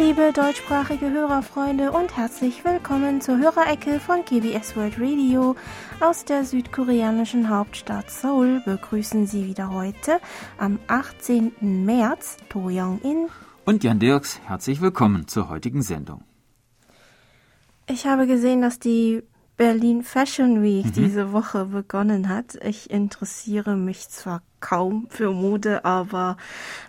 Liebe deutschsprachige Hörerfreunde und herzlich willkommen zur Hörerecke von KBS World Radio. Aus der südkoreanischen Hauptstadt Seoul begrüßen Sie wieder heute am 18. März To Young-in und Jan Dirks. Herzlich willkommen zur heutigen Sendung. Ich habe gesehen, dass die Berlin Fashion Week mhm. diese Woche begonnen hat. Ich interessiere mich zwar kaum für Mode, aber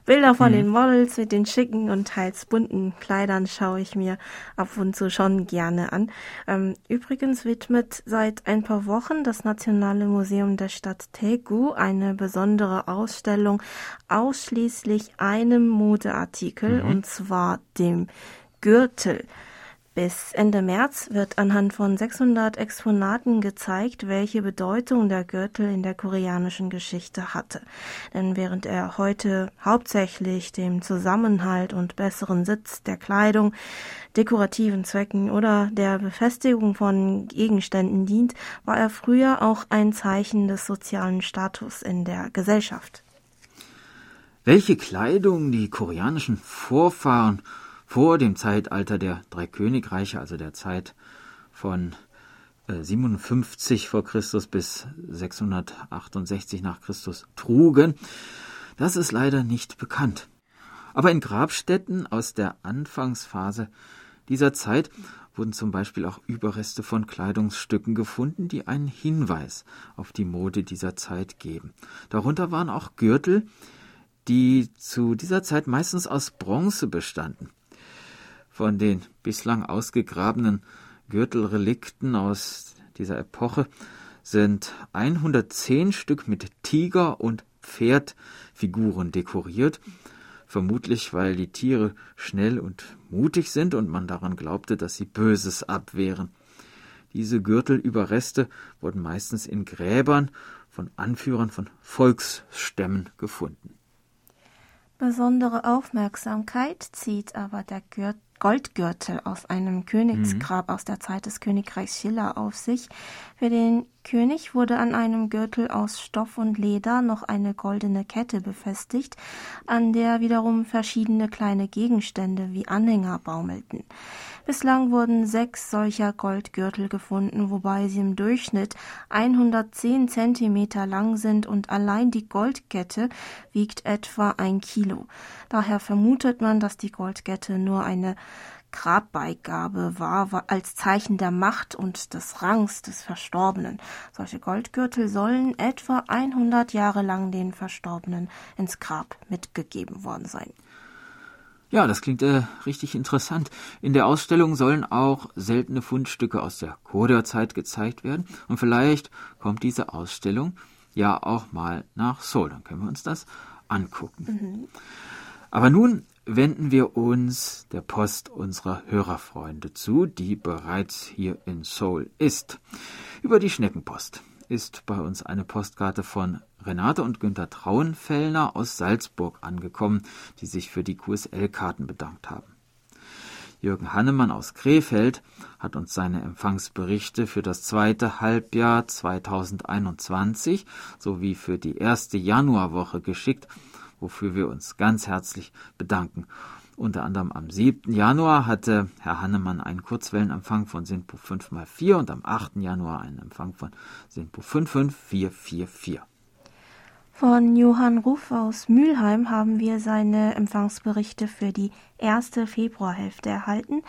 Bilder von mhm. den Models mit den schicken und teils bunten Kleidern schaue ich mir ab und zu schon gerne an. Ähm, übrigens widmet seit ein paar Wochen das Nationale Museum der Stadt Daegu eine besondere Ausstellung ausschließlich einem Modeartikel, mhm. und zwar dem Gürtel. Bis Ende März wird anhand von 600 Exponaten gezeigt, welche Bedeutung der Gürtel in der koreanischen Geschichte hatte. Denn während er heute hauptsächlich dem Zusammenhalt und besseren Sitz der Kleidung, dekorativen Zwecken oder der Befestigung von Gegenständen dient, war er früher auch ein Zeichen des sozialen Status in der Gesellschaft. Welche Kleidung die koreanischen Vorfahren vor dem Zeitalter der drei Königreiche, also der Zeit von 57 äh, vor Christus bis 668 nach Christus trugen, das ist leider nicht bekannt. Aber in Grabstätten aus der Anfangsphase dieser Zeit wurden zum Beispiel auch Überreste von Kleidungsstücken gefunden, die einen Hinweis auf die Mode dieser Zeit geben. Darunter waren auch Gürtel, die zu dieser Zeit meistens aus Bronze bestanden. Von den bislang ausgegrabenen Gürtelrelikten aus dieser Epoche sind 110 Stück mit Tiger- und Pferdfiguren dekoriert, vermutlich weil die Tiere schnell und mutig sind und man daran glaubte, dass sie Böses abwehren. Diese Gürtelüberreste wurden meistens in Gräbern von Anführern von Volksstämmen gefunden. Besondere Aufmerksamkeit zieht aber der Gürtel Goldgürtel aus einem Königsgrab mhm. aus der Zeit des Königreichs Schiller auf sich. Für den König wurde an einem Gürtel aus Stoff und Leder noch eine goldene Kette befestigt, an der wiederum verschiedene kleine Gegenstände wie Anhänger baumelten. Bislang wurden sechs solcher Goldgürtel gefunden, wobei sie im Durchschnitt 110 Zentimeter lang sind und allein die Goldkette wiegt etwa ein Kilo. Daher vermutet man, dass die Goldkette nur eine Grabbeigabe war als Zeichen der Macht und des Rangs des Verstorbenen. Solche Goldgürtel sollen etwa 100 Jahre lang den Verstorbenen ins Grab mitgegeben worden sein. Ja, das klingt äh, richtig interessant. In der Ausstellung sollen auch seltene Fundstücke aus der Korea-Zeit gezeigt werden. Und vielleicht kommt diese Ausstellung ja auch mal nach Seoul. Dann können wir uns das angucken. Mhm. Aber nun wenden wir uns der Post unserer Hörerfreunde zu, die bereits hier in Seoul ist. Über die Schneckenpost ist bei uns eine Postkarte von Renate und Günther Trauenfellner aus Salzburg angekommen, die sich für die QSL-Karten bedankt haben. Jürgen Hannemann aus Krefeld hat uns seine Empfangsberichte für das zweite Halbjahr 2021 sowie für die erste Januarwoche geschickt wofür wir uns ganz herzlich bedanken. Unter anderem am 7. Januar hatte Herr Hannemann einen Kurzwellenempfang von SINPO 5x4 und am 8. Januar einen Empfang von SINPO 55444. Von Johann Ruff aus Mülheim haben wir seine Empfangsberichte für die erste Februarhälfte erhalten.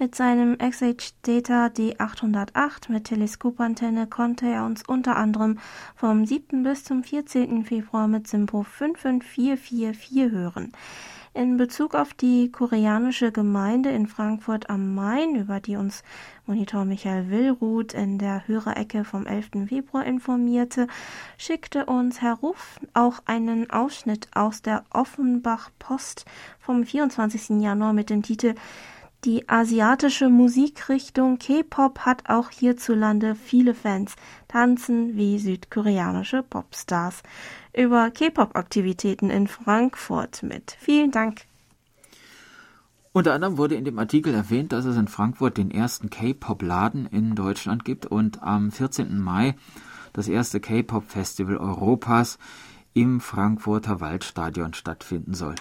Mit seinem XH Data D808 mit Teleskopantenne konnte er uns unter anderem vom 7. bis zum 14. Februar mit Simpo 55444 hören. In Bezug auf die koreanische Gemeinde in Frankfurt am Main, über die uns Monitor Michael Willruth in der Hörerecke vom 11. Februar informierte, schickte uns Herr Ruff auch einen Ausschnitt aus der Offenbach Post vom 24. Januar mit dem Titel die asiatische Musikrichtung K-Pop hat auch hierzulande viele Fans, tanzen wie südkoreanische Popstars. Über K-Pop-Aktivitäten in Frankfurt mit. Vielen Dank. Unter anderem wurde in dem Artikel erwähnt, dass es in Frankfurt den ersten K-Pop-Laden in Deutschland gibt und am 14. Mai das erste K-Pop-Festival Europas im Frankfurter Waldstadion stattfinden soll.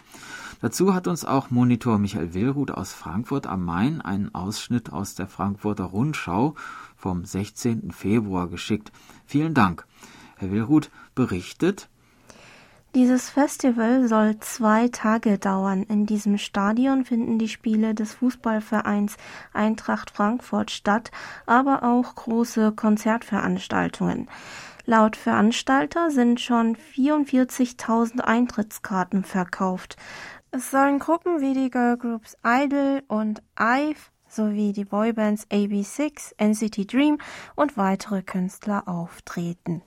Dazu hat uns auch Monitor Michael Willruth aus Frankfurt am Main einen Ausschnitt aus der Frankfurter Rundschau vom 16. Februar geschickt. Vielen Dank. Herr Willruth berichtet, dieses Festival soll zwei Tage dauern. In diesem Stadion finden die Spiele des Fußballvereins Eintracht Frankfurt statt, aber auch große Konzertveranstaltungen. Laut Veranstalter sind schon 44.000 Eintrittskarten verkauft. Es sollen Gruppen wie die Girlgroups Idol und IVE sowie die Boybands AB6, NCT Dream und weitere Künstler auftreten.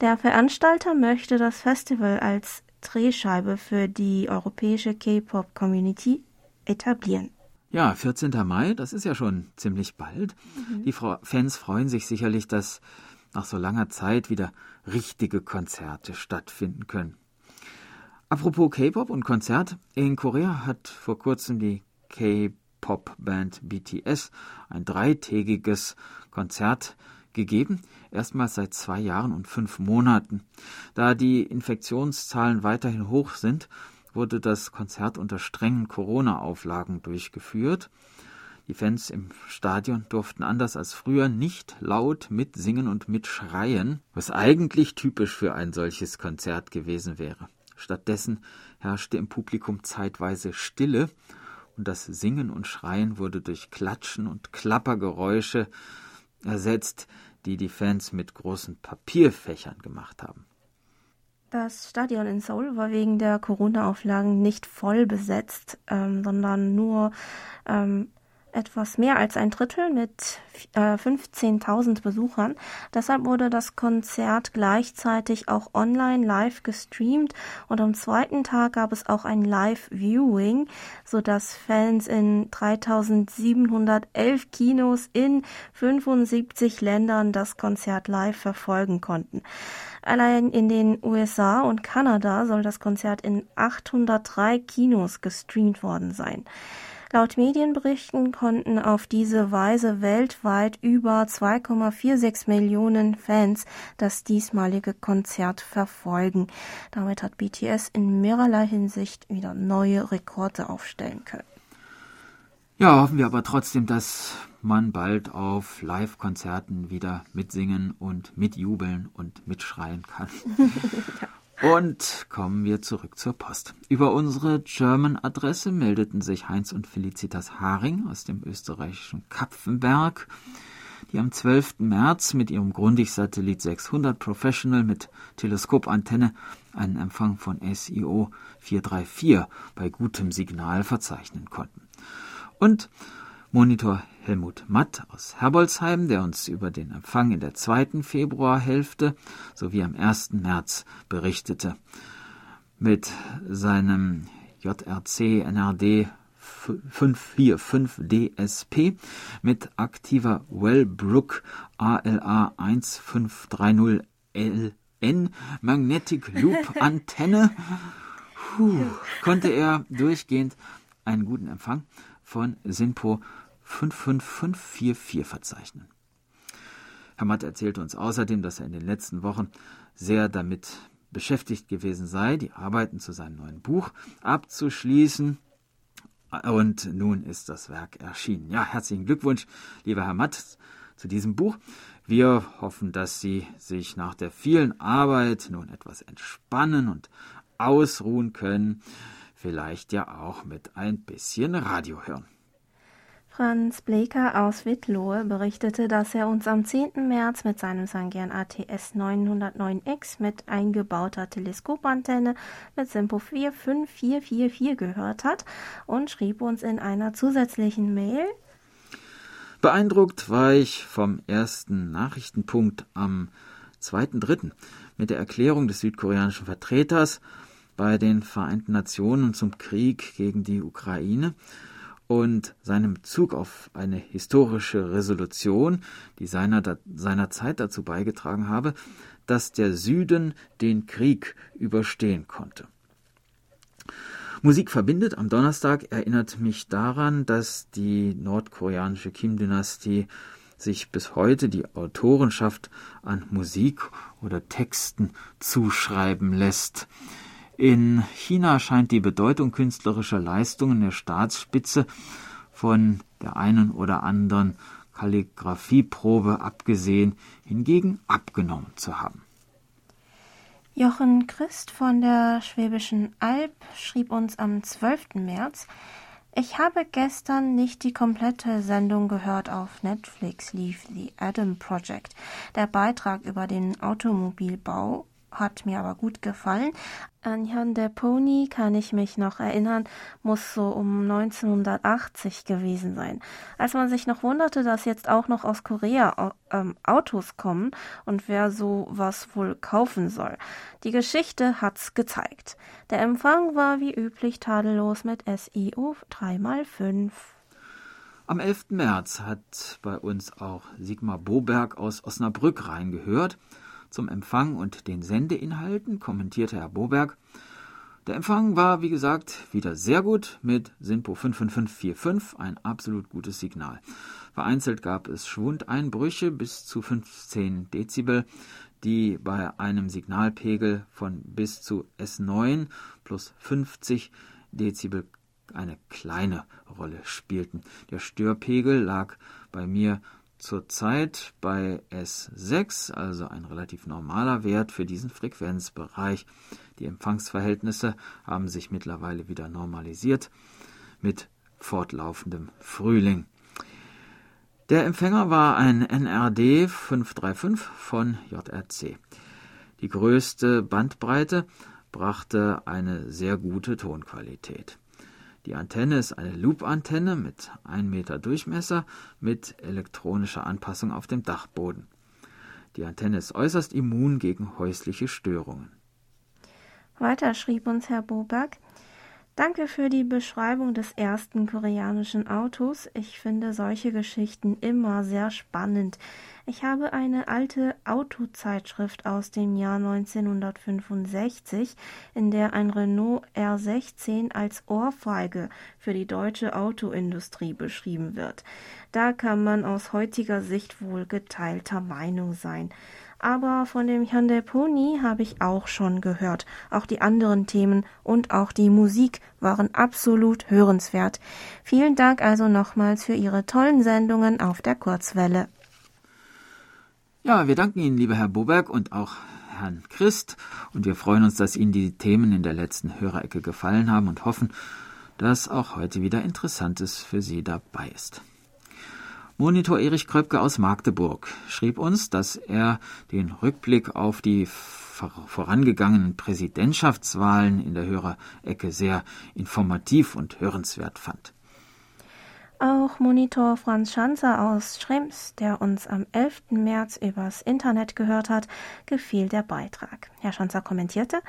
Der Veranstalter möchte das Festival als Drehscheibe für die europäische K-Pop-Community etablieren. Ja, 14. Mai, das ist ja schon ziemlich bald. Mhm. Die Fans freuen sich sicherlich, dass nach so langer Zeit wieder richtige Konzerte stattfinden können. Apropos K-Pop und Konzert, in Korea hat vor kurzem die K-Pop-Band BTS ein dreitägiges Konzert gegeben, erstmals seit zwei Jahren und fünf Monaten. Da die Infektionszahlen weiterhin hoch sind, wurde das Konzert unter strengen Corona-Auflagen durchgeführt. Die Fans im Stadion durften anders als früher nicht laut mitsingen und mitschreien, was eigentlich typisch für ein solches Konzert gewesen wäre. Stattdessen herrschte im Publikum zeitweise Stille und das Singen und Schreien wurde durch Klatschen und Klappergeräusche ersetzt, die die Fans mit großen Papierfächern gemacht haben. Das Stadion in Seoul war wegen der Corona-Auflagen nicht voll besetzt, ähm, sondern nur ähm, etwas mehr als ein Drittel mit äh, 15.000 Besuchern. Deshalb wurde das Konzert gleichzeitig auch online live gestreamt und am zweiten Tag gab es auch ein Live-Viewing, sodass Fans in 3711 Kinos in 75 Ländern das Konzert live verfolgen konnten. Allein in den USA und Kanada soll das Konzert in 803 Kinos gestreamt worden sein. Laut Medienberichten konnten auf diese Weise weltweit über 2,46 Millionen Fans das diesmalige Konzert verfolgen. Damit hat BTS in mehrerlei Hinsicht wieder neue Rekorde aufstellen können. Ja, hoffen wir aber trotzdem, dass man bald auf Live-Konzerten wieder mitsingen und mitjubeln und mitschreien kann. ja. Und kommen wir zurück zur Post. Über unsere German-Adresse meldeten sich Heinz und Felicitas Haring aus dem österreichischen Kapfenberg, die am 12. März mit ihrem Grundig-Satellit 600 Professional mit Teleskopantenne einen Empfang von SIO 434 bei gutem Signal verzeichnen konnten. Und Monitor Helmut Matt aus Herbolzheim, der uns über den Empfang in der zweiten Februarhälfte sowie am 1. März berichtete. Mit seinem JRC NRD 545 DSP mit aktiver Wellbrook ALA 1530 LN Magnetic Loop Antenne Puh, konnte er durchgehend einen guten Empfang von SINPO 55544 verzeichnen. Herr Matt erzählte uns außerdem, dass er in den letzten Wochen sehr damit beschäftigt gewesen sei, die Arbeiten zu seinem neuen Buch abzuschließen. Und nun ist das Werk erschienen. Ja, herzlichen Glückwunsch, lieber Herr Matt, zu diesem Buch. Wir hoffen, dass Sie sich nach der vielen Arbeit nun etwas entspannen und ausruhen können vielleicht ja auch mit ein bisschen Radio hören. Franz Bleker aus Wittlohe berichtete, dass er uns am 10. März mit seinem Sangian ATS 909X mit eingebauter Teleskopantenne mit Simpo 45444 gehört hat und schrieb uns in einer zusätzlichen Mail. Beeindruckt war ich vom ersten Nachrichtenpunkt am 2.3. mit der Erklärung des südkoreanischen Vertreters bei den Vereinten Nationen zum Krieg gegen die Ukraine und seinem Bezug auf eine historische Resolution, die seiner, seinerzeit dazu beigetragen habe, dass der Süden den Krieg überstehen konnte. Musik verbindet am Donnerstag erinnert mich daran, dass die nordkoreanische Kim-Dynastie sich bis heute die Autorenschaft an Musik oder Texten zuschreiben lässt. In China scheint die Bedeutung künstlerischer Leistungen der Staatsspitze von der einen oder anderen Kalligraphieprobe abgesehen hingegen abgenommen zu haben. Jochen Christ von der Schwäbischen Alb schrieb uns am 12. März, ich habe gestern nicht die komplette Sendung gehört. Auf Netflix lief The Adam Project. Der Beitrag über den Automobilbau hat mir aber gut gefallen. An Jan der Pony kann ich mich noch erinnern, muss so um 1980 gewesen sein. Als man sich noch wunderte, dass jetzt auch noch aus Korea ähm, Autos kommen und wer so was wohl kaufen soll. Die Geschichte hat's gezeigt. Der Empfang war wie üblich tadellos mit SIO 3x5. Am 11. März hat bei uns auch Sigmar Boberg aus Osnabrück reingehört. Zum Empfang und den Sendeinhalten kommentierte Herr Boberg, der Empfang war, wie gesagt, wieder sehr gut mit SINPO 55545, ein absolut gutes Signal. Vereinzelt gab es Schwundeinbrüche bis zu 15 Dezibel, die bei einem Signalpegel von bis zu S9 plus 50 Dezibel eine kleine Rolle spielten. Der Störpegel lag bei mir zurzeit bei S6, also ein relativ normaler Wert für diesen Frequenzbereich. Die Empfangsverhältnisse haben sich mittlerweile wieder normalisiert mit fortlaufendem Frühling. Der Empfänger war ein NRD 535 von JRC. Die größte Bandbreite brachte eine sehr gute Tonqualität. Die Antenne ist eine Loop-Antenne mit 1 Meter Durchmesser mit elektronischer Anpassung auf dem Dachboden. Die Antenne ist äußerst immun gegen häusliche Störungen. Weiter schrieb uns Herr Boberg, Danke für die Beschreibung des ersten koreanischen Autos. Ich finde solche Geschichten immer sehr spannend. Ich habe eine alte Autozeitschrift aus dem Jahr 1965, in der ein Renault R16 als Ohrfeige für die deutsche Autoindustrie beschrieben wird. Da kann man aus heutiger Sicht wohl geteilter Meinung sein aber von dem Hyundai Pony habe ich auch schon gehört. Auch die anderen Themen und auch die Musik waren absolut hörenswert. Vielen Dank also nochmals für Ihre tollen Sendungen auf der Kurzwelle. Ja, wir danken Ihnen, lieber Herr Boberg und auch Herrn Christ. Und wir freuen uns, dass Ihnen die Themen in der letzten Hörerecke gefallen haben und hoffen, dass auch heute wieder Interessantes für Sie dabei ist. Monitor Erich Kröpke aus Magdeburg schrieb uns, dass er den Rückblick auf die vorangegangenen Präsidentschaftswahlen in der Hörerecke sehr informativ und hörenswert fand. Auch Monitor Franz Schanzer aus Schrems, der uns am 11. März übers Internet gehört hat, gefiel der Beitrag. Herr Schanzer kommentierte,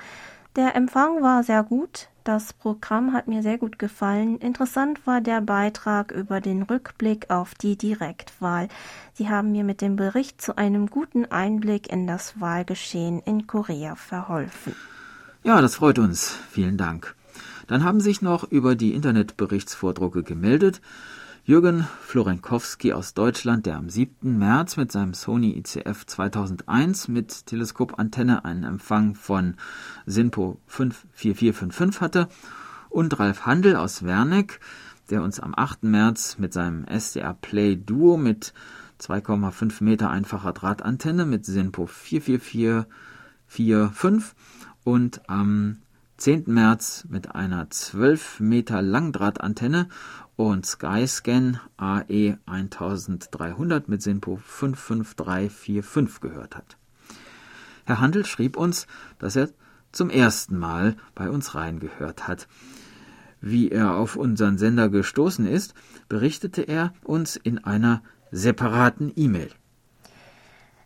der Empfang war sehr gut, das Programm hat mir sehr gut gefallen. Interessant war der Beitrag über den Rückblick auf die Direktwahl. Sie haben mir mit dem Bericht zu einem guten Einblick in das Wahlgeschehen in Korea verholfen. Ja, das freut uns. Vielen Dank. Dann haben sich noch über die Internetberichtsvordrucke gemeldet Jürgen Florenkowski aus Deutschland, der am 7. März mit seinem Sony ICF 2001 mit Teleskopantenne einen Empfang von SINPO 54455 hatte, und Ralf Handel aus Werneck, der uns am 8. März mit seinem SDR Play Duo mit 2,5 Meter einfacher Drahtantenne mit SINPO 44445 und am 10. März mit einer 12 Meter Langdrahtantenne und Skyscan AE 1300 mit SINPO 55345 gehört hat. Herr Handel schrieb uns, dass er zum ersten Mal bei uns reingehört hat. Wie er auf unseren Sender gestoßen ist, berichtete er uns in einer separaten E-Mail.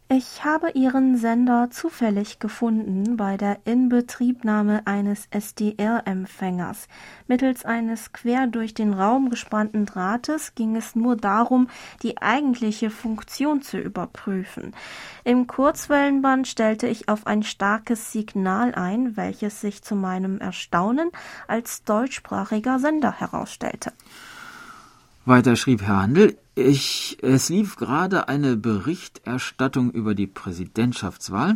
Ich habe Ihren Sender zufällig gefunden bei der Inbetriebnahme eines SDR-Empfängers. Mittels eines quer durch den Raum gespannten Drahtes ging es nur darum, die eigentliche Funktion zu überprüfen. Im Kurzwellenband stellte ich auf ein starkes Signal ein, welches sich zu meinem Erstaunen als deutschsprachiger Sender herausstellte. Weiter schrieb Herr Handel, ich, es lief gerade eine Berichterstattung über die Präsidentschaftswahl,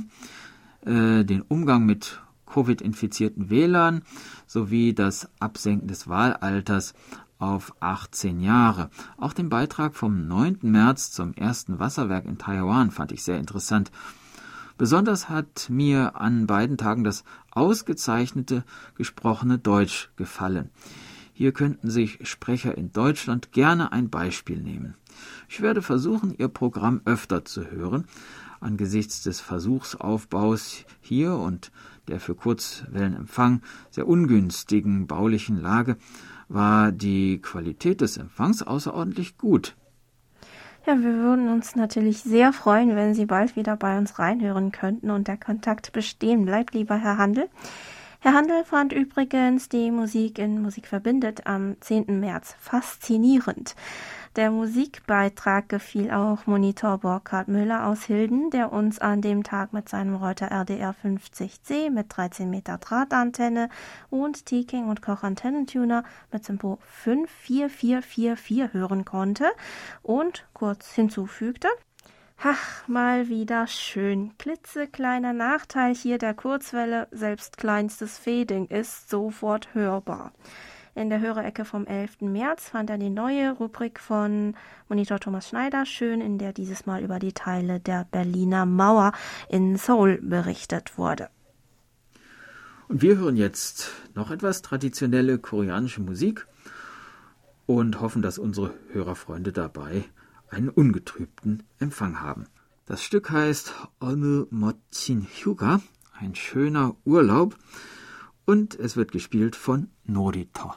äh, den Umgang mit Covid-infizierten Wählern sowie das Absenken des Wahlalters auf 18 Jahre. Auch den Beitrag vom 9. März zum ersten Wasserwerk in Taiwan fand ich sehr interessant. Besonders hat mir an beiden Tagen das ausgezeichnete gesprochene Deutsch gefallen. Hier könnten sich Sprecher in Deutschland gerne ein Beispiel nehmen. Ich werde versuchen, Ihr Programm öfter zu hören. Angesichts des Versuchsaufbaus hier und der für Kurzwellenempfang sehr ungünstigen baulichen Lage war die Qualität des Empfangs außerordentlich gut. Ja, wir würden uns natürlich sehr freuen, wenn Sie bald wieder bei uns reinhören könnten und der Kontakt bestehen bleibt, lieber Herr Handel. Herr Handel fand übrigens die Musik in Musik verbindet am 10. März faszinierend. Der Musikbeitrag gefiel auch Monitor Burkhard Müller aus Hilden, der uns an dem Tag mit seinem Reuter RDR 50C mit 13 Meter Drahtantenne und Teking und Koch Antennentuner mit Tempo 54444 hören konnte und kurz hinzufügte, Ach, mal wieder schön. Klitzekleiner Nachteil hier der Kurzwelle, selbst kleinstes Fading ist sofort hörbar. In der Hörerecke vom 11. März fand er die neue Rubrik von Monitor Thomas Schneider schön, in der dieses Mal über die Teile der Berliner Mauer in Seoul berichtet wurde. Und wir hören jetzt noch etwas traditionelle koreanische Musik und hoffen, dass unsere Hörerfreunde dabei einen ungetrübten Empfang haben. Das Stück heißt Onu Mochin Hyuga, ein schöner Urlaub, und es wird gespielt von Norito.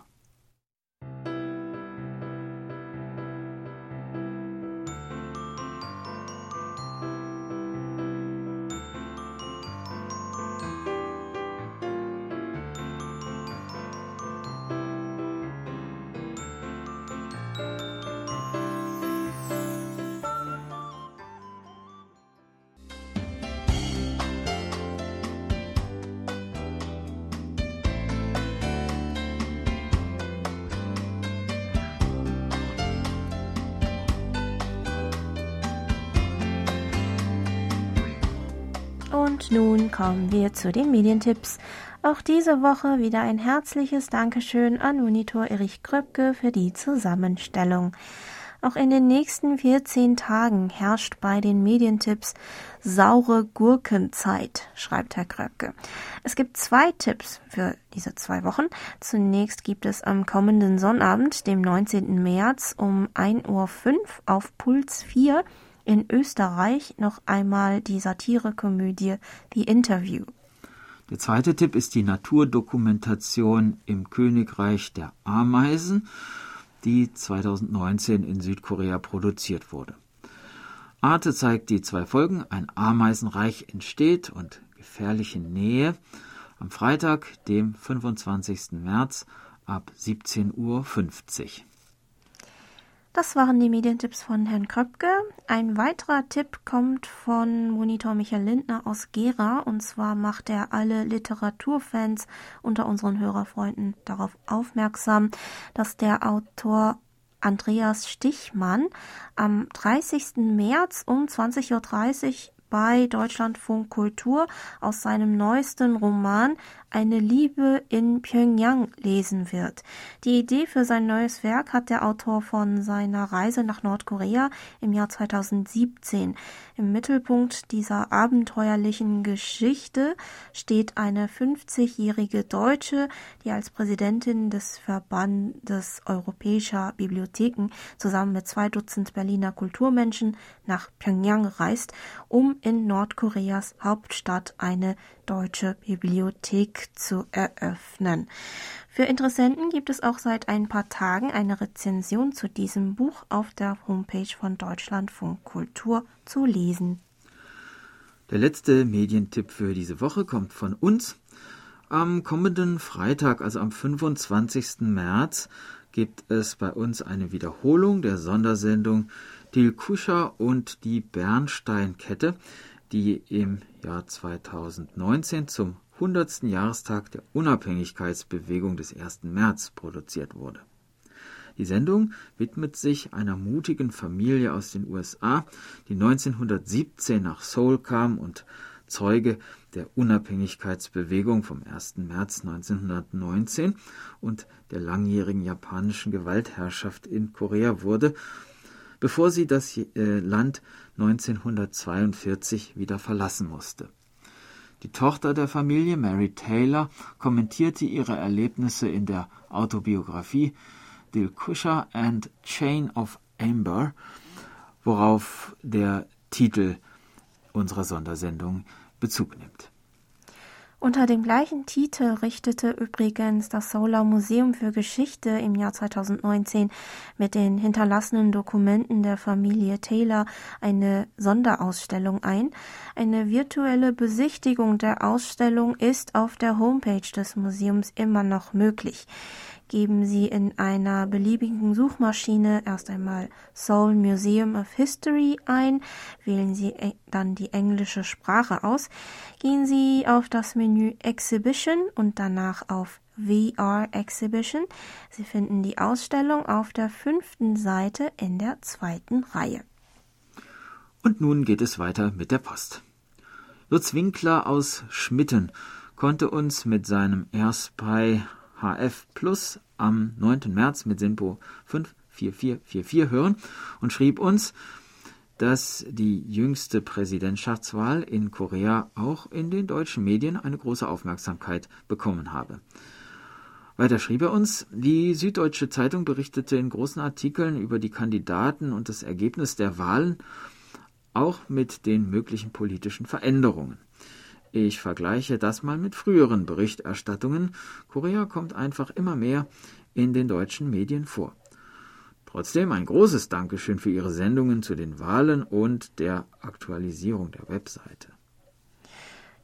Kommen wir zu den Medientipps. Auch diese Woche wieder ein herzliches Dankeschön an Monitor Erich Kröpke für die Zusammenstellung. Auch in den nächsten 14 Tagen herrscht bei den Medientipps saure Gurkenzeit, schreibt Herr Kröpke. Es gibt zwei Tipps für diese zwei Wochen. Zunächst gibt es am kommenden Sonnabend, dem 19. März um 1.05 Uhr auf Puls 4 in Österreich noch einmal die Satirekomödie The Interview. Der zweite Tipp ist die Naturdokumentation im Königreich der Ameisen, die 2019 in Südkorea produziert wurde. Arte zeigt die zwei Folgen Ein Ameisenreich entsteht und gefährliche Nähe am Freitag, dem 25. März ab 17.50 Uhr. Das waren die Medientipps von Herrn Kröpke. Ein weiterer Tipp kommt von Monitor Michael Lindner aus Gera. Und zwar macht er alle Literaturfans unter unseren Hörerfreunden darauf aufmerksam, dass der Autor Andreas Stichmann am 30. März um 20.30 Uhr bei Deutschlandfunk Kultur aus seinem neuesten Roman eine Liebe in Pyongyang lesen wird. Die Idee für sein neues Werk hat der Autor von seiner Reise nach Nordkorea im Jahr 2017. Im Mittelpunkt dieser abenteuerlichen Geschichte steht eine 50-jährige Deutsche, die als Präsidentin des Verbandes europäischer Bibliotheken zusammen mit zwei Dutzend Berliner Kulturmenschen nach Pyongyang reist, um in Nordkoreas Hauptstadt eine deutsche Bibliothek zu eröffnen. Für Interessenten gibt es auch seit ein paar Tagen eine Rezension zu diesem Buch auf der Homepage von Deutschlandfunk Kultur zu lesen. Der letzte Medientipp für diese Woche kommt von uns. Am kommenden Freitag, also am 25. März, gibt es bei uns eine Wiederholung der Sondersendung Dilkuscha und die Bernsteinkette die im Jahr 2019 zum 100. Jahrestag der Unabhängigkeitsbewegung des 1. März produziert wurde. Die Sendung widmet sich einer mutigen Familie aus den USA, die 1917 nach Seoul kam und Zeuge der Unabhängigkeitsbewegung vom 1. März 1919 und der langjährigen japanischen Gewaltherrschaft in Korea wurde, bevor sie das äh, Land 1942 wieder verlassen musste. Die Tochter der Familie, Mary Taylor, kommentierte ihre Erlebnisse in der Autobiografie Dilkusha and Chain of Amber, worauf der Titel unserer Sondersendung Bezug nimmt. Unter dem gleichen Titel richtete übrigens das Solar Museum für Geschichte im Jahr 2019 mit den hinterlassenen Dokumenten der Familie Taylor eine Sonderausstellung ein. Eine virtuelle Besichtigung der Ausstellung ist auf der Homepage des Museums immer noch möglich geben Sie in einer beliebigen Suchmaschine erst einmal Seoul Museum of History ein, wählen Sie e- dann die englische Sprache aus, gehen Sie auf das Menü Exhibition und danach auf VR Exhibition. Sie finden die Ausstellung auf der fünften Seite in der zweiten Reihe. Und nun geht es weiter mit der Post. Lutz Winkler aus Schmitten konnte uns mit seinem Airspy HF Plus am 9. März mit SINPO 54444 hören und schrieb uns, dass die jüngste Präsidentschaftswahl in Korea auch in den deutschen Medien eine große Aufmerksamkeit bekommen habe. Weiter schrieb er uns, die Süddeutsche Zeitung berichtete in großen Artikeln über die Kandidaten und das Ergebnis der Wahlen, auch mit den möglichen politischen Veränderungen. Ich vergleiche das mal mit früheren Berichterstattungen. Korea kommt einfach immer mehr in den deutschen Medien vor. Trotzdem ein großes Dankeschön für Ihre Sendungen zu den Wahlen und der Aktualisierung der Webseite.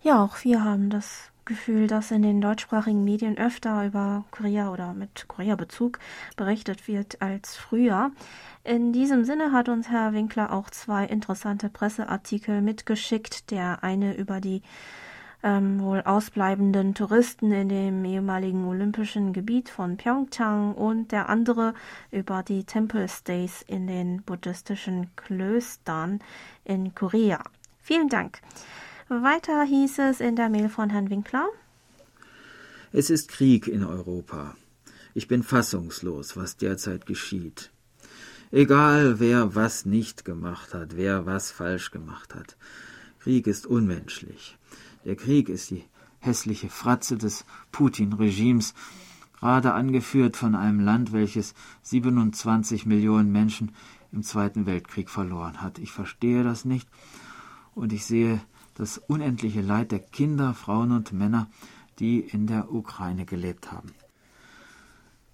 Ja, auch wir haben das Gefühl, dass in den deutschsprachigen Medien öfter über Korea oder mit Korea-Bezug berichtet wird als früher. In diesem Sinne hat uns Herr Winkler auch zwei interessante Presseartikel mitgeschickt. Der eine über die ähm, wohl ausbleibenden Touristen in dem ehemaligen olympischen Gebiet von Pyeongchang und der andere über die Temple Stays in den buddhistischen Klöstern in Korea. Vielen Dank. Weiter hieß es in der Mail von Herrn Winkler. Es ist Krieg in Europa. Ich bin fassungslos, was derzeit geschieht. Egal, wer was nicht gemacht hat, wer was falsch gemacht hat. Krieg ist unmenschlich. Der Krieg ist die hässliche Fratze des Putin-Regimes, gerade angeführt von einem Land, welches 27 Millionen Menschen im Zweiten Weltkrieg verloren hat. Ich verstehe das nicht und ich sehe das unendliche Leid der Kinder, Frauen und Männer, die in der Ukraine gelebt haben.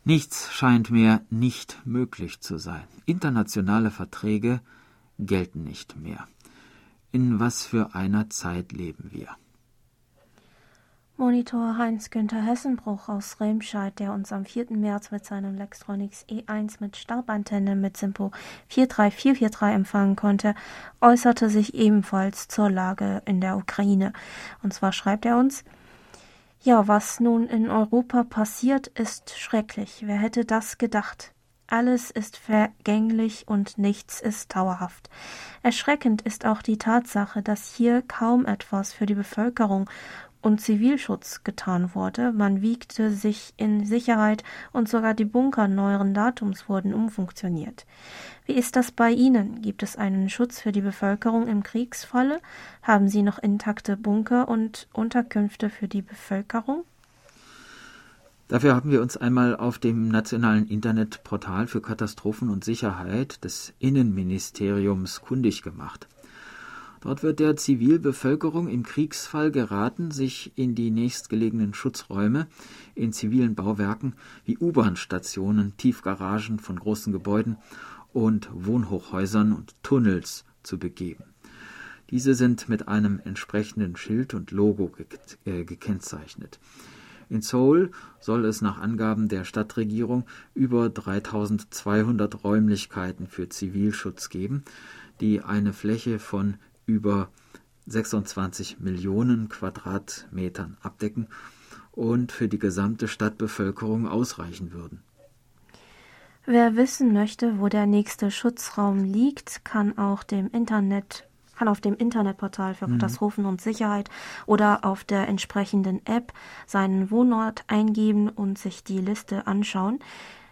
Nichts scheint mehr nicht möglich zu sein. Internationale Verträge gelten nicht mehr. In was für einer Zeit leben wir? Monitor Heinz-Günther Hessenbruch aus Remscheid, der uns am 4. März mit seinem Lextronics E1 mit Stabantenne mit Simpo 43443 empfangen konnte, äußerte sich ebenfalls zur Lage in der Ukraine. Und zwar schreibt er uns, ja, was nun in Europa passiert, ist schrecklich. Wer hätte das gedacht? Alles ist vergänglich und nichts ist dauerhaft. Erschreckend ist auch die Tatsache, dass hier kaum etwas für die Bevölkerung und Zivilschutz getan wurde. Man wiegte sich in Sicherheit und sogar die Bunker neueren Datums wurden umfunktioniert. Wie ist das bei Ihnen? Gibt es einen Schutz für die Bevölkerung im Kriegsfalle? Haben Sie noch intakte Bunker und Unterkünfte für die Bevölkerung? Dafür haben wir uns einmal auf dem nationalen Internetportal für Katastrophen und Sicherheit des Innenministeriums kundig gemacht. Dort wird der Zivilbevölkerung im Kriegsfall geraten, sich in die nächstgelegenen Schutzräume in zivilen Bauwerken wie U-Bahn-Stationen, Tiefgaragen von großen Gebäuden und Wohnhochhäusern und Tunnels zu begeben. Diese sind mit einem entsprechenden Schild und Logo äh, gekennzeichnet. In Seoul soll es nach Angaben der Stadtregierung über 3200 Räumlichkeiten für Zivilschutz geben, die eine Fläche von über 26 Millionen Quadratmetern abdecken und für die gesamte Stadtbevölkerung ausreichen würden. Wer wissen möchte, wo der nächste Schutzraum liegt, kann auch dem Internet kann auf dem Internetportal für mhm. Katastrophen und Sicherheit oder auf der entsprechenden App seinen Wohnort eingeben und sich die Liste anschauen.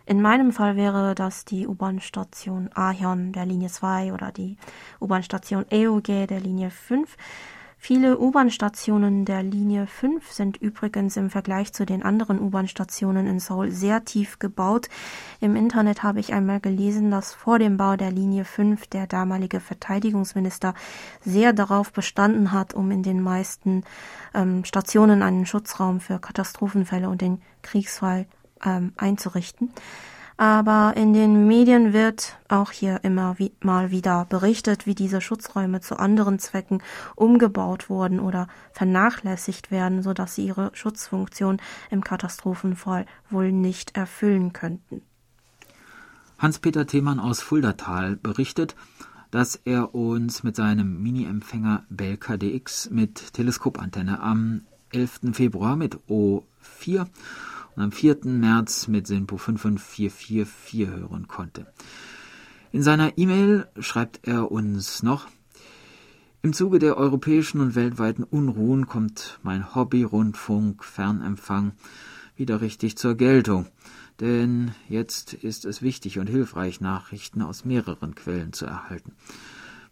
In meinem Fall wäre das die U-Bahn-Station Ahion der Linie 2 oder die U-Bahn-Station Eoge der Linie 5. Viele U-Bahn-Stationen der Linie 5 sind übrigens im Vergleich zu den anderen U-Bahn-Stationen in Seoul sehr tief gebaut. Im Internet habe ich einmal gelesen, dass vor dem Bau der Linie 5 der damalige Verteidigungsminister sehr darauf bestanden hat, um in den meisten ähm, Stationen einen Schutzraum für Katastrophenfälle und den Kriegsfall ähm, einzurichten. Aber in den Medien wird auch hier immer wie, mal wieder berichtet, wie diese Schutzräume zu anderen Zwecken umgebaut wurden oder vernachlässigt werden, sodass sie ihre Schutzfunktion im Katastrophenfall wohl nicht erfüllen könnten. Hans-Peter Themann aus Fuldatal berichtet, dass er uns mit seinem Mini-Empfänger Belka DX mit Teleskopantenne am 11. Februar mit O4 und am 4. März mit SINPO 55444 hören konnte. In seiner E-Mail schreibt er uns noch, im Zuge der europäischen und weltweiten Unruhen kommt mein Hobby Rundfunk Fernempfang wieder richtig zur Geltung. Denn jetzt ist es wichtig und hilfreich, Nachrichten aus mehreren Quellen zu erhalten.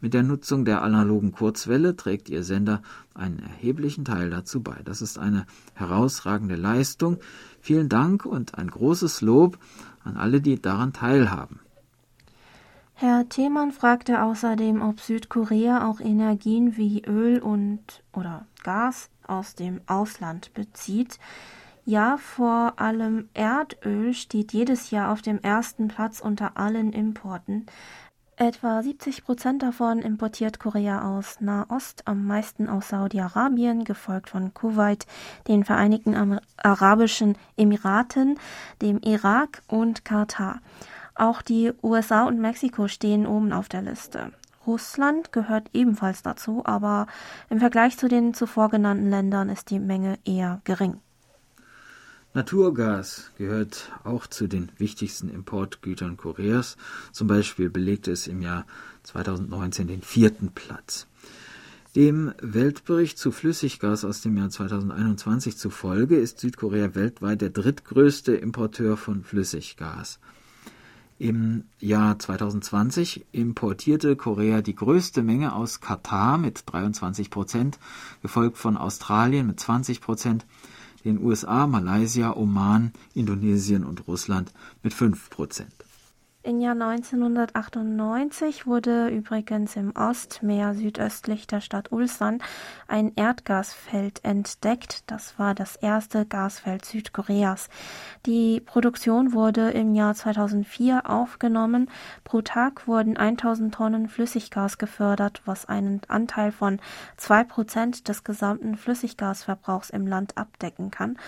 Mit der Nutzung der analogen Kurzwelle trägt Ihr Sender einen erheblichen Teil dazu bei. Das ist eine herausragende Leistung. Vielen Dank und ein großes Lob an alle, die daran teilhaben. Herr Themann fragte außerdem, ob Südkorea auch Energien wie Öl und oder Gas aus dem Ausland bezieht. Ja, vor allem Erdöl steht jedes Jahr auf dem ersten Platz unter allen Importen. Etwa 70 Prozent davon importiert Korea aus Nahost, am meisten aus Saudi-Arabien, gefolgt von Kuwait, den Vereinigten Arabischen Emiraten, dem Irak und Katar. Auch die USA und Mexiko stehen oben auf der Liste. Russland gehört ebenfalls dazu, aber im Vergleich zu den zuvor genannten Ländern ist die Menge eher gering. Naturgas gehört auch zu den wichtigsten Importgütern Koreas. Zum Beispiel belegte es im Jahr 2019 den vierten Platz. Dem Weltbericht zu Flüssiggas aus dem Jahr 2021 zufolge ist Südkorea weltweit der drittgrößte Importeur von Flüssiggas. Im Jahr 2020 importierte Korea die größte Menge aus Katar mit 23 Prozent, gefolgt von Australien mit 20 Prozent, den USA, Malaysia, Oman, Indonesien und Russland mit 5 Prozent. Im Jahr 1998 wurde übrigens im Ostmeer südöstlich der Stadt Ulsan ein Erdgasfeld entdeckt. Das war das erste Gasfeld Südkoreas. Die Produktion wurde im Jahr 2004 aufgenommen. Pro Tag wurden 1000 Tonnen Flüssiggas gefördert, was einen Anteil von zwei Prozent des gesamten Flüssiggasverbrauchs im Land abdecken kann.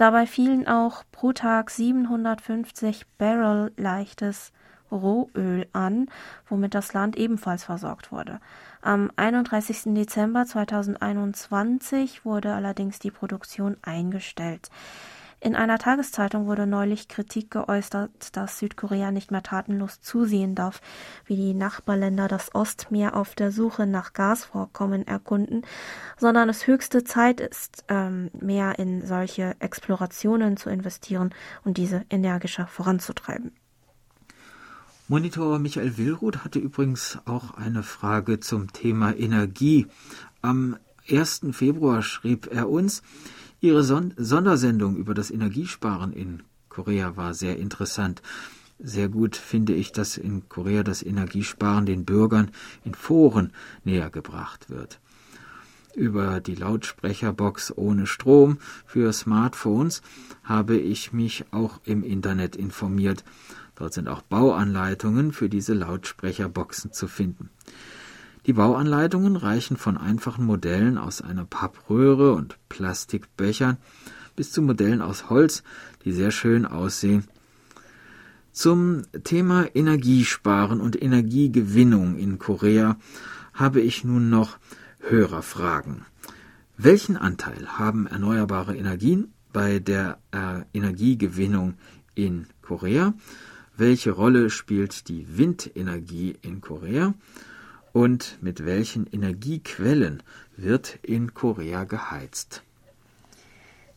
Dabei fielen auch pro Tag 750 Barrel leichtes Rohöl an, womit das Land ebenfalls versorgt wurde. Am 31. Dezember 2021 wurde allerdings die Produktion eingestellt. In einer Tageszeitung wurde neulich Kritik geäußert, dass Südkorea nicht mehr tatenlos zusehen darf, wie die Nachbarländer das Ostmeer auf der Suche nach Gasvorkommen erkunden, sondern es höchste Zeit ist, ähm, mehr in solche Explorationen zu investieren und diese energischer voranzutreiben. Monitor Michael Willruth hatte übrigens auch eine Frage zum Thema Energie. Am 1. Februar schrieb er uns, Ihre Son Sondersendung über das Energiesparen in Korea war sehr interessant. Sehr gut finde ich, dass in Korea das Energiesparen den Bürgern in Foren näher gebracht wird. Über die Lautsprecherbox ohne Strom für Smartphones habe ich mich auch im Internet informiert. Dort sind auch Bauanleitungen für diese Lautsprecherboxen zu finden. Die Bauanleitungen reichen von einfachen Modellen aus einer Pappröhre und Plastikbechern bis zu Modellen aus Holz, die sehr schön aussehen. Zum Thema Energiesparen und Energiegewinnung in Korea habe ich nun noch Hörerfragen. Welchen Anteil haben erneuerbare Energien bei der äh, Energiegewinnung in Korea? welche Rolle spielt die Windenergie in Korea und mit welchen Energiequellen wird in Korea geheizt?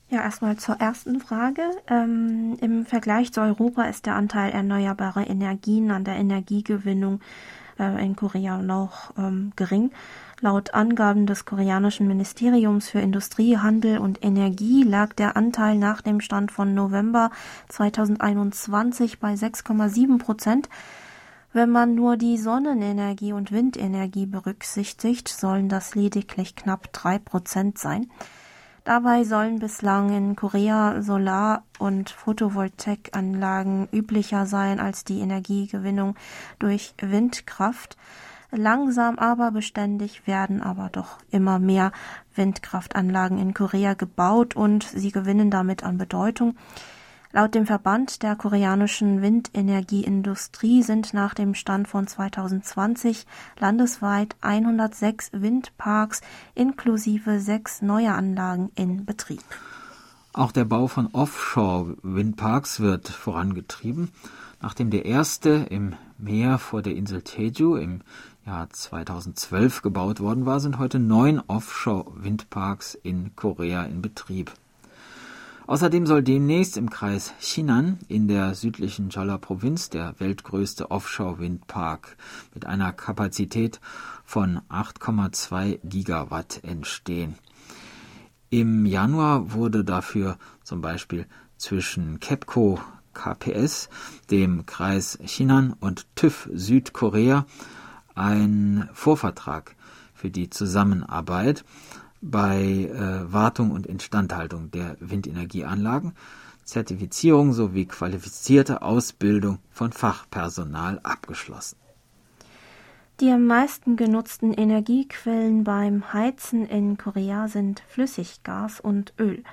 Ja, erstmal zur ersten Frage. Ähm, Im Vergleich zu Europa ist der Anteil erneuerbarer Energien an der Energiegewinnung äh, in Korea noch ähm, gering. Laut Angaben des koreanischen Ministeriums für Industrie, Handel und Energie lag der Anteil nach dem Stand von November 2021 bei 6,7 Prozent. Wenn man nur die Sonnenenergie und Windenergie berücksichtigt, sollen das lediglich knapp drei Prozent sein. Dabei sollen bislang in Korea Solar- und Photovoltaikanlagen üblicher sein als die Energiegewinnung durch Windkraft. Langsam aber beständig werden aber doch immer mehr Windkraftanlagen in Korea gebaut und sie gewinnen damit an Bedeutung. Laut dem Verband der koreanischen Windenergieindustrie sind nach dem Stand von 2020 landesweit 106 Windparks inklusive sechs neue Anlagen in Betrieb. Auch der Bau von Offshore-Windparks wird vorangetrieben. Nachdem der erste im Meer vor der Insel Jeju im Jahr 2012 gebaut worden war, sind heute neun Offshore-Windparks in Korea in Betrieb. Außerdem soll demnächst im Kreis Chinan in der südlichen Jeolla-Provinz der weltgrößte Offshore-Windpark mit einer Kapazität von 8,2 Gigawatt entstehen. Im Januar wurde dafür zum Beispiel zwischen KEPCO KPS, dem Kreis Chinan und TÜV Südkorea ein Vorvertrag für die Zusammenarbeit bei äh, Wartung und Instandhaltung der Windenergieanlagen, Zertifizierung sowie qualifizierte Ausbildung von Fachpersonal abgeschlossen. Die am meisten genutzten Energiequellen beim Heizen in Korea sind Flüssiggas und Öl.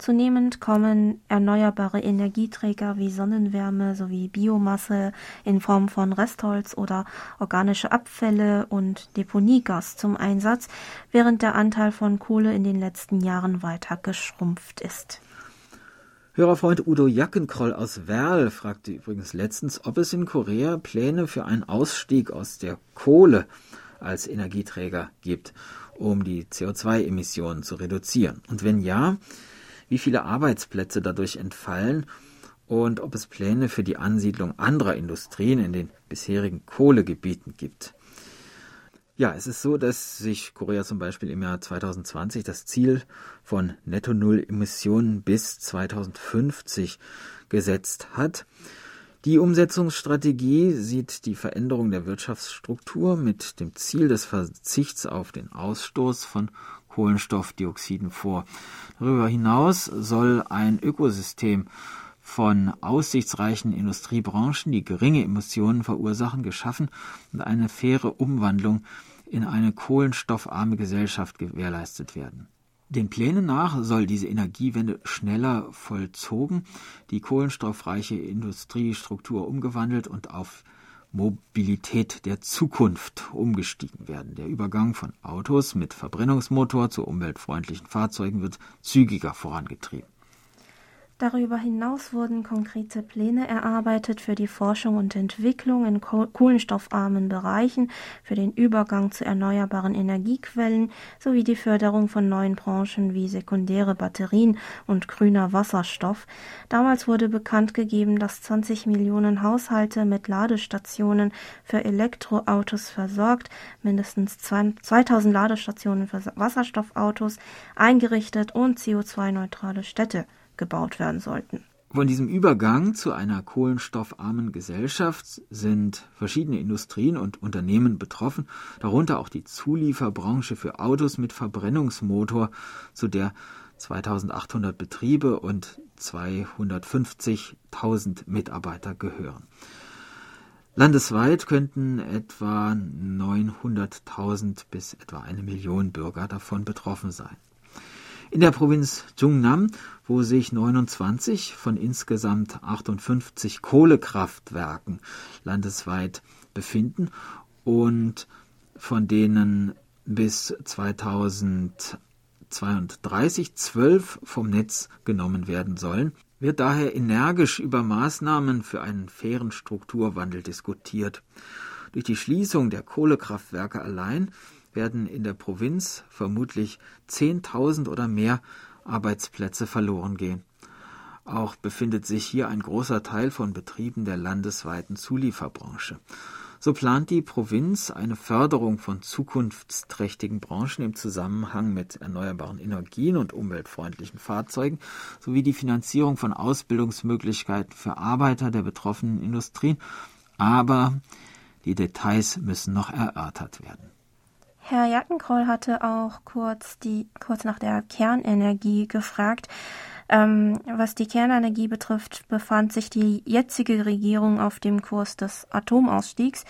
Zunehmend kommen erneuerbare Energieträger wie Sonnenwärme sowie Biomasse in Form von Restholz oder organische Abfälle und Deponiegas zum Einsatz, während der Anteil von Kohle in den letzten Jahren weiter geschrumpft ist. Hörerfreund Udo Jackenkroll aus Werl fragte übrigens letztens, ob es in Korea Pläne für einen Ausstieg aus der Kohle als Energieträger gibt, um die CO2-Emissionen zu reduzieren. Und wenn ja, wie viele Arbeitsplätze dadurch entfallen und ob es Pläne für die Ansiedlung anderer Industrien in den bisherigen Kohlegebieten gibt. Ja, es ist so, dass sich Korea zum Beispiel im Jahr 2020 das Ziel von Netto-Null-Emissionen bis 2050 gesetzt hat. Die Umsetzungsstrategie sieht die Veränderung der Wirtschaftsstruktur mit dem Ziel des Verzichts auf den Ausstoß von Kohlenstoffdioxiden vor. Darüber hinaus soll ein Ökosystem von aussichtsreichen Industriebranchen, die geringe Emissionen verursachen, geschaffen und eine faire Umwandlung in eine kohlenstoffarme Gesellschaft gewährleistet werden. Den Plänen nach soll diese Energiewende schneller vollzogen, die kohlenstoffreiche Industriestruktur umgewandelt und auf Mobilität der Zukunft umgestiegen werden. Der Übergang von Autos mit Verbrennungsmotor zu umweltfreundlichen Fahrzeugen wird zügiger vorangetrieben. Darüber hinaus wurden konkrete Pläne erarbeitet für die Forschung und Entwicklung in kohlenstoffarmen Bereichen, für den Übergang zu erneuerbaren Energiequellen sowie die Förderung von neuen Branchen wie sekundäre Batterien und grüner Wasserstoff. Damals wurde bekannt gegeben, dass 20 Millionen Haushalte mit Ladestationen für Elektroautos versorgt, mindestens 2000 Ladestationen für Wasserstoffautos eingerichtet und CO2-neutrale Städte gebaut werden sollten. Von diesem Übergang zu einer kohlenstoffarmen Gesellschaft sind verschiedene Industrien und Unternehmen betroffen, darunter auch die Zulieferbranche für Autos mit Verbrennungsmotor, zu der 2800 Betriebe und 250.000 Mitarbeiter gehören. Landesweit könnten etwa 900.000 bis etwa eine Million Bürger davon betroffen sein. In der Provinz Jungnam, wo sich 29 von insgesamt 58 Kohlekraftwerken landesweit befinden und von denen bis 2032 zwölf vom Netz genommen werden sollen, wird daher energisch über Maßnahmen für einen fairen Strukturwandel diskutiert. Durch die Schließung der Kohlekraftwerke allein werden in der Provinz vermutlich 10.000 oder mehr Arbeitsplätze verloren gehen. Auch befindet sich hier ein großer Teil von Betrieben der landesweiten Zulieferbranche. So plant die Provinz eine Förderung von zukunftsträchtigen Branchen im Zusammenhang mit erneuerbaren Energien und umweltfreundlichen Fahrzeugen sowie die Finanzierung von Ausbildungsmöglichkeiten für Arbeiter der betroffenen Industrien. Aber die Details müssen noch erörtert werden. Herr Jackenkroll hatte auch kurz, die, kurz nach der Kernenergie gefragt. Ähm, was die Kernenergie betrifft, befand sich die jetzige Regierung auf dem Kurs des Atomausstiegs.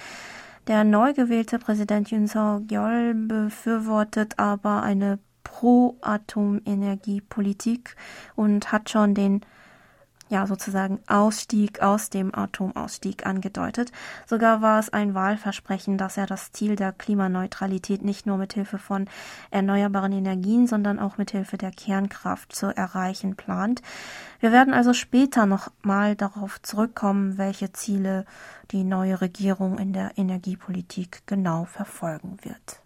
Der neu gewählte Präsident Yoon Suk-yeol befürwortet aber eine Pro-Atomenergiepolitik und hat schon den ja sozusagen Ausstieg aus dem Atomausstieg angedeutet. Sogar war es ein Wahlversprechen, dass er das Ziel der Klimaneutralität nicht nur mit Hilfe von erneuerbaren Energien, sondern auch mit Hilfe der Kernkraft zu erreichen plant. Wir werden also später noch mal darauf zurückkommen, welche Ziele die neue Regierung in der Energiepolitik genau verfolgen wird.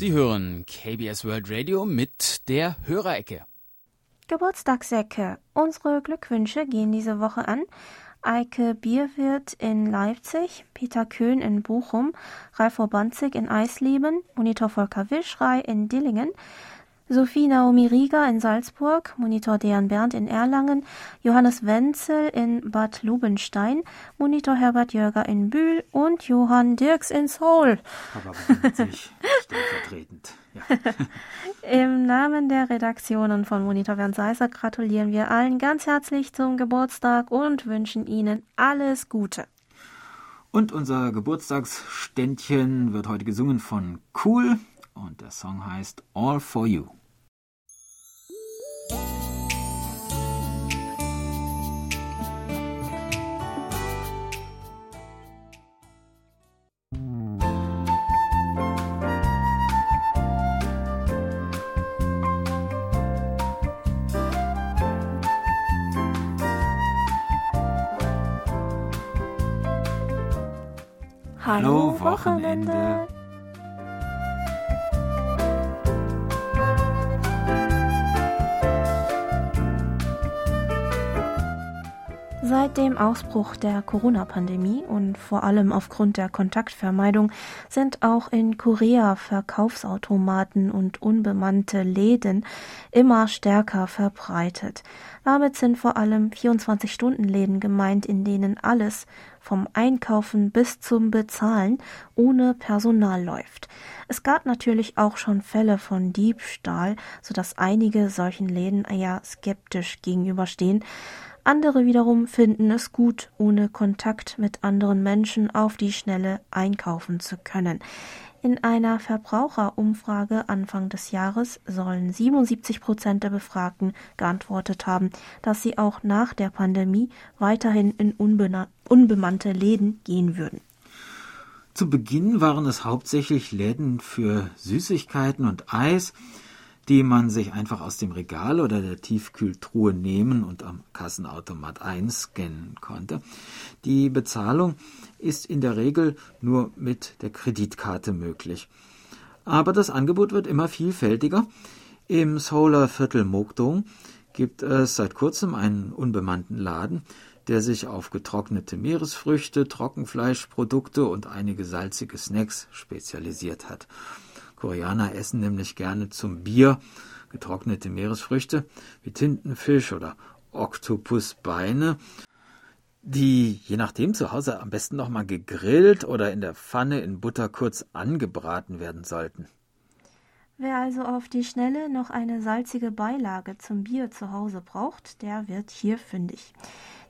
Sie hören KBS World Radio mit der Hörerecke. Geburtstagsecke. Unsere Glückwünsche gehen diese Woche an. Eike Bierwirt in Leipzig, Peter Köhn in Bochum, Ralf Banzig in Eisleben, Monitor Volker Wischrei in Dillingen, Sophie Naomi Rieger in Salzburg, Monitor Dejan Berndt in Erlangen, Johannes Wenzel in Bad Lubenstein, Monitor Herbert Jörger in Bühl und Johann Dirks in Seoul. Aber sich stellvertretend. Ja. Im Namen der Redaktionen von Monitor Bernd Seisser gratulieren wir allen ganz herzlich zum Geburtstag und wünschen Ihnen alles Gute. Und unser Geburtstagsständchen wird heute gesungen von Cool und der Song heißt All for You. Wochenende. Seit dem Ausbruch der Corona-Pandemie und vor allem aufgrund der Kontaktvermeidung sind auch in Korea Verkaufsautomaten und unbemannte Läden immer stärker verbreitet. Damit sind vor allem 24-Stunden-Läden gemeint, in denen alles vom Einkaufen bis zum Bezahlen ohne Personal läuft. Es gab natürlich auch schon Fälle von Diebstahl, sodass einige solchen Läden eher skeptisch gegenüberstehen. Andere wiederum finden es gut, ohne Kontakt mit anderen Menschen auf die Schnelle einkaufen zu können. In einer Verbraucherumfrage Anfang des Jahres sollen 77 Prozent der Befragten geantwortet haben, dass sie auch nach der Pandemie weiterhin in unbemannte Läden gehen würden. Zu Beginn waren es hauptsächlich Läden für Süßigkeiten und Eis, die man sich einfach aus dem Regal oder der Tiefkühltruhe nehmen und am Kassenautomat einscannen konnte. Die Bezahlung ist in der Regel nur mit der Kreditkarte möglich. Aber das Angebot wird immer vielfältiger. Im Solar Viertel Mokdong gibt es seit kurzem einen unbemannten Laden, der sich auf getrocknete Meeresfrüchte, Trockenfleischprodukte und einige salzige Snacks spezialisiert hat. Koreaner essen nämlich gerne zum Bier getrocknete Meeresfrüchte wie Tintenfisch oder Oktopusbeine, die je nachdem zu Hause am besten nochmal gegrillt oder in der Pfanne in Butter kurz angebraten werden sollten. Wer also auf die Schnelle noch eine salzige Beilage zum Bier zu Hause braucht, der wird hier fündig.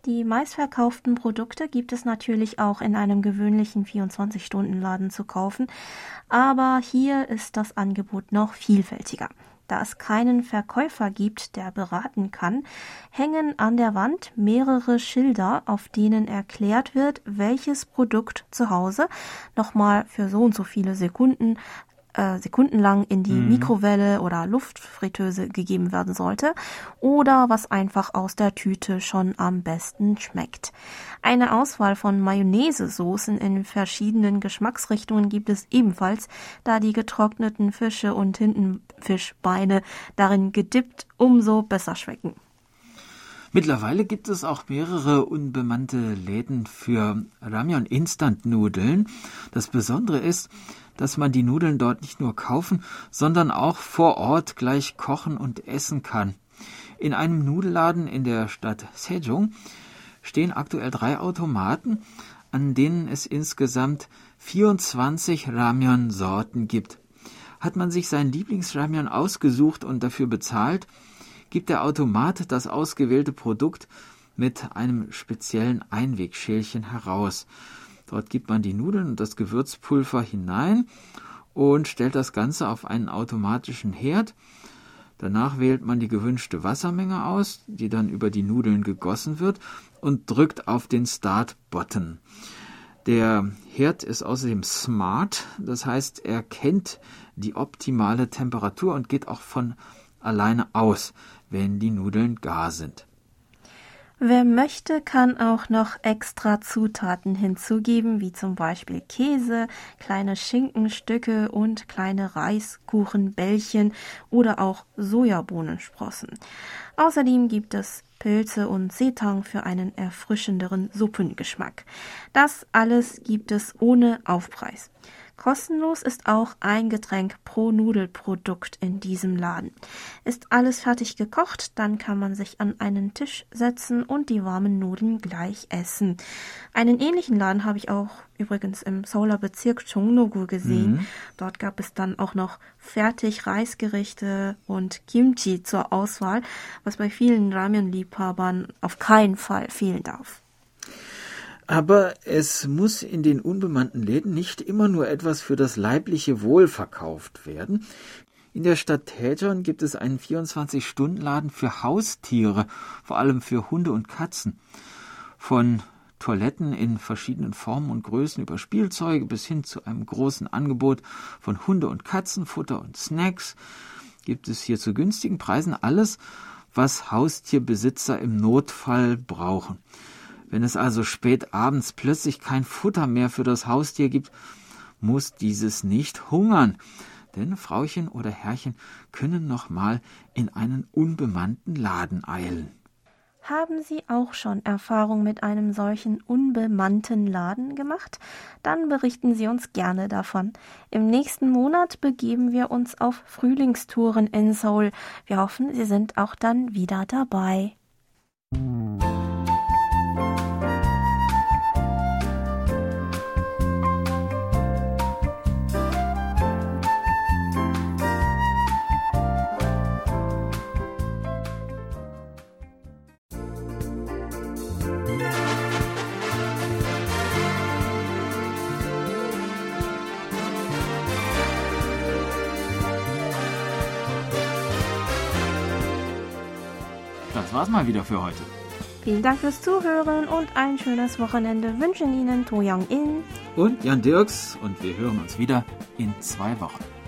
Die meistverkauften Produkte gibt es natürlich auch in einem gewöhnlichen 24-Stunden-Laden zu kaufen, aber hier ist das Angebot noch vielfältiger. Da es keinen Verkäufer gibt, der beraten kann, hängen an der Wand mehrere Schilder, auf denen erklärt wird, welches Produkt zu Hause nochmal für so und so viele Sekunden äh, sekundenlang in die mhm. Mikrowelle oder Luftfritteuse gegeben werden sollte oder was einfach aus der Tüte schon am besten schmeckt. Eine Auswahl von Mayonnaise-Soßen in verschiedenen Geschmacksrichtungen gibt es ebenfalls, da die getrockneten Fische und Tintenfischbeine darin gedippt umso besser schmecken. Mittlerweile gibt es auch mehrere unbemannte Läden für Ramyon Instant Nudeln. Das Besondere ist, dass man die Nudeln dort nicht nur kaufen, sondern auch vor Ort gleich kochen und essen kann. In einem Nudelladen in der Stadt Sejong stehen aktuell drei Automaten, an denen es insgesamt 24 Ramyon-Sorten gibt. Hat man sich sein Lieblingsramyon ausgesucht und dafür bezahlt, gibt der Automat das ausgewählte Produkt mit einem speziellen Einwegschälchen heraus. Dort gibt man die Nudeln und das Gewürzpulver hinein und stellt das Ganze auf einen automatischen Herd. Danach wählt man die gewünschte Wassermenge aus, die dann über die Nudeln gegossen wird und drückt auf den Start-Button. Der Herd ist außerdem smart, das heißt, er kennt die optimale Temperatur und geht auch von alleine aus, wenn die Nudeln gar sind. Wer möchte, kann auch noch extra Zutaten hinzugeben, wie zum Beispiel Käse, kleine Schinkenstücke und kleine Reiskuchenbällchen oder auch Sojabohnensprossen. Außerdem gibt es Pilze und Seetang für einen erfrischenderen Suppengeschmack. Das alles gibt es ohne Aufpreis. Kostenlos ist auch ein Getränk pro Nudelprodukt in diesem Laden. Ist alles fertig gekocht, dann kann man sich an einen Tisch setzen und die warmen Nudeln gleich essen. Einen ähnlichen Laden habe ich auch übrigens im Seouler Bezirk Chongnogu gesehen. Mhm. Dort gab es dann auch noch fertig Reisgerichte und Kimchi zur Auswahl, was bei vielen Ramen-Liebhabern auf keinen Fall fehlen darf. Aber es muss in den unbemannten Läden nicht immer nur etwas für das leibliche Wohl verkauft werden. In der Stadt Tätern gibt es einen 24-Stunden-Laden für Haustiere, vor allem für Hunde und Katzen. Von Toiletten in verschiedenen Formen und Größen über Spielzeuge bis hin zu einem großen Angebot von Hunde- und Katzenfutter und Snacks gibt es hier zu günstigen Preisen alles, was Haustierbesitzer im Notfall brauchen. Wenn es also spät abends plötzlich kein Futter mehr für das Haustier gibt, muss dieses nicht hungern, denn Frauchen oder Herrchen können noch mal in einen unbemannten Laden eilen. Haben Sie auch schon Erfahrung mit einem solchen unbemannten Laden gemacht? Dann berichten Sie uns gerne davon. Im nächsten Monat begeben wir uns auf Frühlingstouren in Seoul. Wir hoffen, Sie sind auch dann wieder dabei. Das war's mal wieder für heute. Vielen Dank fürs Zuhören und ein schönes Wochenende wünschen Ihnen To Young In und Jan Dirks und wir hören uns wieder in zwei Wochen.